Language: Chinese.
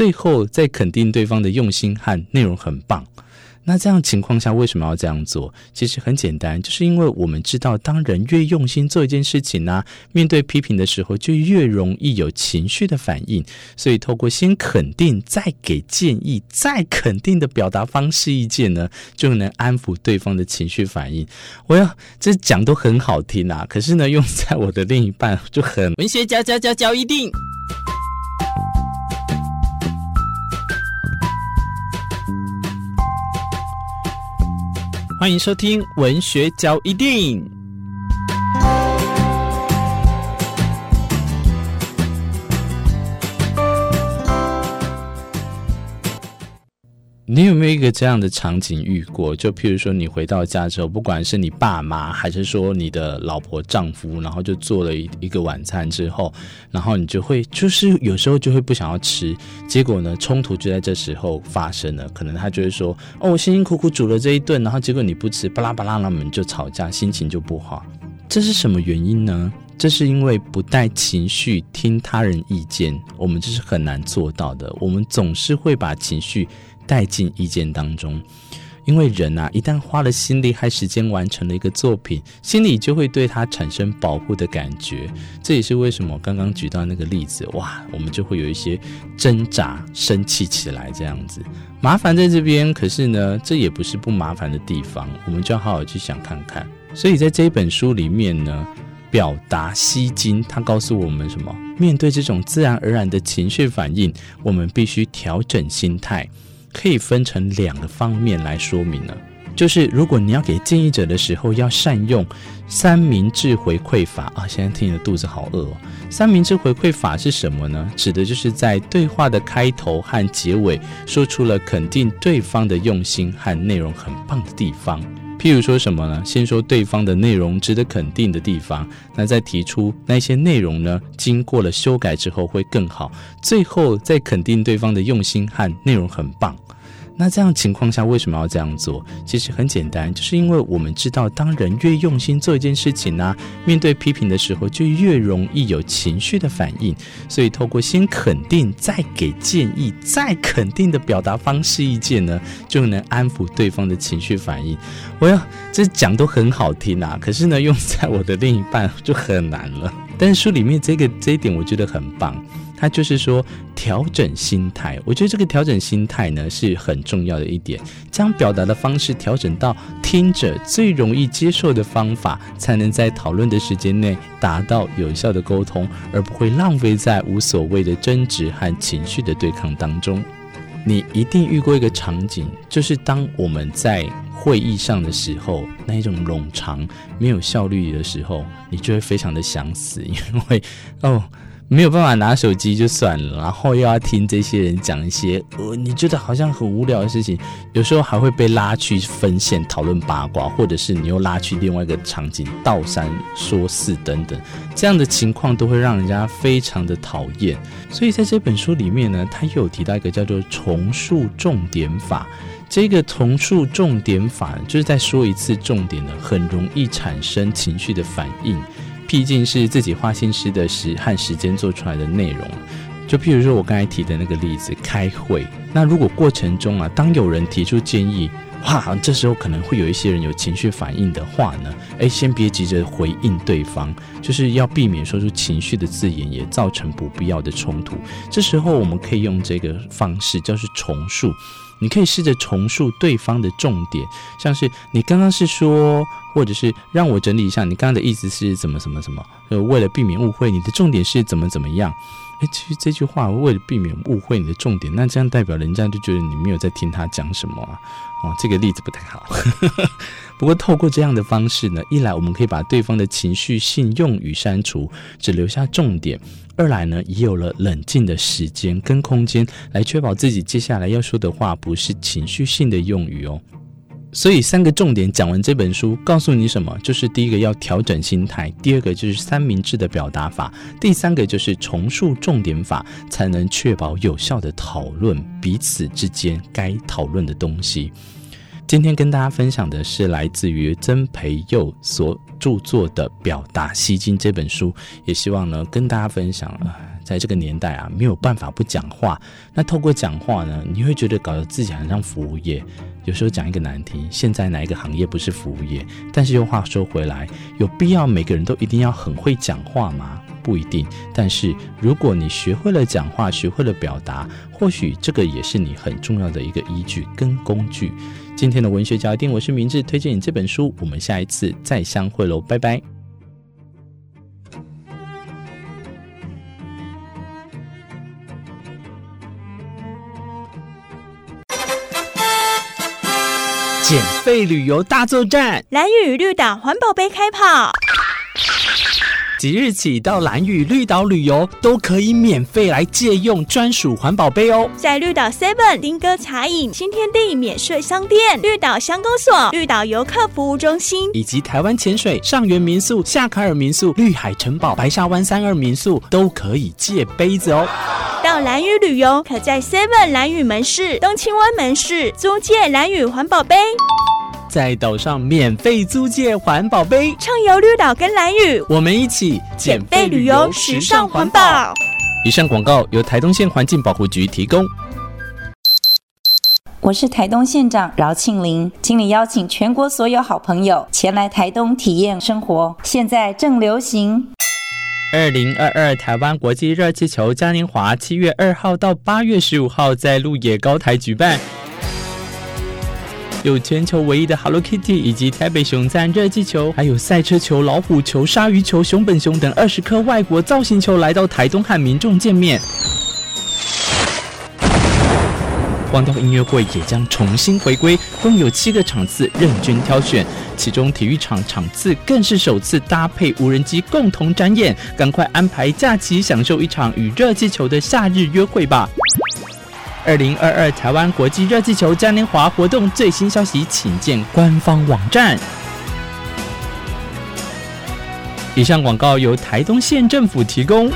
最后再肯定对方的用心和内容很棒。那这样情况下，为什么要这样做？其实很简单，就是因为我们知道，当人越用心做一件事情呢、面对批评的时候，就越容易有情绪的反应。所以，透过先肯定，再给建议，再肯定的表达方式意见呢，就能安抚对方的情绪反应。我要这讲都很好听啊，可是呢，用在我的另一半就很文学家家家教一定。欢迎收听文学交易电影。你有没有一个这样的场景遇过？就譬如说，你回到家之后，不管是你爸妈，还是说你的老婆、丈夫，然后就做了一一个晚餐之后，然后你就会，就是有时候就会不想要吃，结果呢，冲突就在这时候发生了。可能他就会说：“哦，我辛辛苦苦煮了这一顿，然后结果你不吃，巴拉巴拉，那我们就吵架，心情就不好。这是什么原因呢？这是因为不带情绪听他人意见，我们这是很难做到的。我们总是会把情绪。带进意见当中，因为人啊，一旦花了心力和时间完成了一个作品，心里就会对他产生保护的感觉。这也是为什么刚刚举到那个例子，哇，我们就会有一些挣扎、生气起来这样子。麻烦在这边，可是呢，这也不是不麻烦的地方，我们就要好好去想看看。所以在这一本书里面呢，表达吸睛，它告诉我们什么？面对这种自然而然的情绪反应，我们必须调整心态。可以分成两个方面来说明了，就是如果你要给建议者的时候，要善用三明治回馈法啊。现在听你的肚子好饿哦。三明治回馈法是什么呢？指的就是在对话的开头和结尾，说出了肯定对方的用心和内容很棒的地方。譬如说什么呢？先说对方的内容值得肯定的地方，那再提出那些内容呢，经过了修改之后会更好。最后再肯定对方的用心和内容很棒。那这样情况下，为什么要这样做？其实很简单，就是因为我们知道，当人越用心做一件事情呢、面对批评的时候，就越容易有情绪的反应。所以，透过先肯定，再给建议，再肯定的表达方式意见呢，就能安抚对方的情绪反应。我要这讲都很好听啊，可是呢，用在我的另一半就很难了。但是书里面这个这一点，我觉得很棒。他就是说，调整心态，我觉得这个调整心态呢是很重要的一点，将表达的方式调整到听者最容易接受的方法，才能在讨论的时间内达到有效的沟通，而不会浪费在无所谓的争执和情绪的对抗当中。你一定遇过一个场景，就是当我们在会议上的时候，那一种冗长、没有效率的时候，你就会非常的想死，因为哦。没有办法拿手机就算了，然后又要听这些人讲一些呃你觉得好像很无聊的事情，有时候还会被拉去分线讨论八卦，或者是你又拉去另外一个场景道三说四等等，这样的情况都会让人家非常的讨厌。所以在这本书里面呢，他又有提到一个叫做重述重点法。这个重述重点法就是在说一次重点呢，很容易产生情绪的反应。毕竟是自己花心思的时和时间做出来的内容，就譬如说我刚才提的那个例子，开会。那如果过程中啊，当有人提出建议，哇，这时候可能会有一些人有情绪反应的话呢，诶，先别急着回应对方，就是要避免说出情绪的字眼，也造成不必要的冲突。这时候我们可以用这个方式，就是重述。你可以试着重述对方的重点，像是你刚刚是说，或者是让我整理一下，你刚刚的意思是怎么怎么怎么？呃，为了避免误会，你的重点是怎么怎么样？诶，其实这句话为了避免误会你的重点，那这样代表人家就觉得你没有在听他讲什么啊？哦，这个例子不太好。不过透过这样的方式呢，一来我们可以把对方的情绪性用语删除，只留下重点；二来呢，也有了冷静的时间跟空间，来确保自己接下来要说的话不是情绪性的用语哦。所以三个重点讲完这本书，告诉你什么？就是第一个要调整心态，第二个就是三明治的表达法，第三个就是重述重点法，才能确保有效的讨论彼此之间该讨论的东西。今天跟大家分享的是来自于曾培佑所著作的《表达吸睛》这本书，也希望呢跟大家分享了在这个年代啊，没有办法不讲话。那透过讲话呢，你会觉得搞得自己很像服务业。有时候讲一个难听，现在哪一个行业不是服务业？但是又话说回来，有必要每个人都一定要很会讲话吗？不一定。但是如果你学会了讲话，学会了表达，或许这个也是你很重要的一个依据跟工具。今天的文学焦点，我是明智，推荐你这本书。我们下一次再相会喽，拜拜。减肥旅游大作战，蓝雨绿岛环保杯开跑。即日起到蓝屿绿岛旅游，都可以免费来借用专属环保杯哦。在绿岛 Seven、丁哥茶饮、新天地免税商店、绿岛乡公所、绿岛游客服务中心，以及台湾潜水、上元民宿、夏卡尔民宿、绿海城堡、白沙湾三二民宿，都可以借杯子哦。到蓝屿旅游，可在 Seven 蓝屿门市、东青湾门市租借蓝屿环保杯。在岛上免费租借环保杯，畅游绿岛跟蓝屿，我们一起减废旅游，时尚环保。以上广告由台东县环境保护局提供。我是台东县长饶庆林，请你邀请全国所有好朋友前来台东体验生活。现在正流行。二零二二台湾国际热气球嘉年华，七月二号到八月十五号在鹿野高台举办。有全球唯一的 Hello Kitty，以及台北熊赞热气球，还有赛车球、老虎球、鲨鱼球、熊本熊等二十颗外国造型球来到台东和民众见面。荒调音乐会也将重新回归，共有七个场次任君挑选，其中体育场场次更是首次搭配无人机共同展演。赶快安排假期，享受一场与热气球的夏日约会吧！二零二二台湾国际热气球嘉年华活动最新消息，请见官方网站。以上广告由台东县政府提供。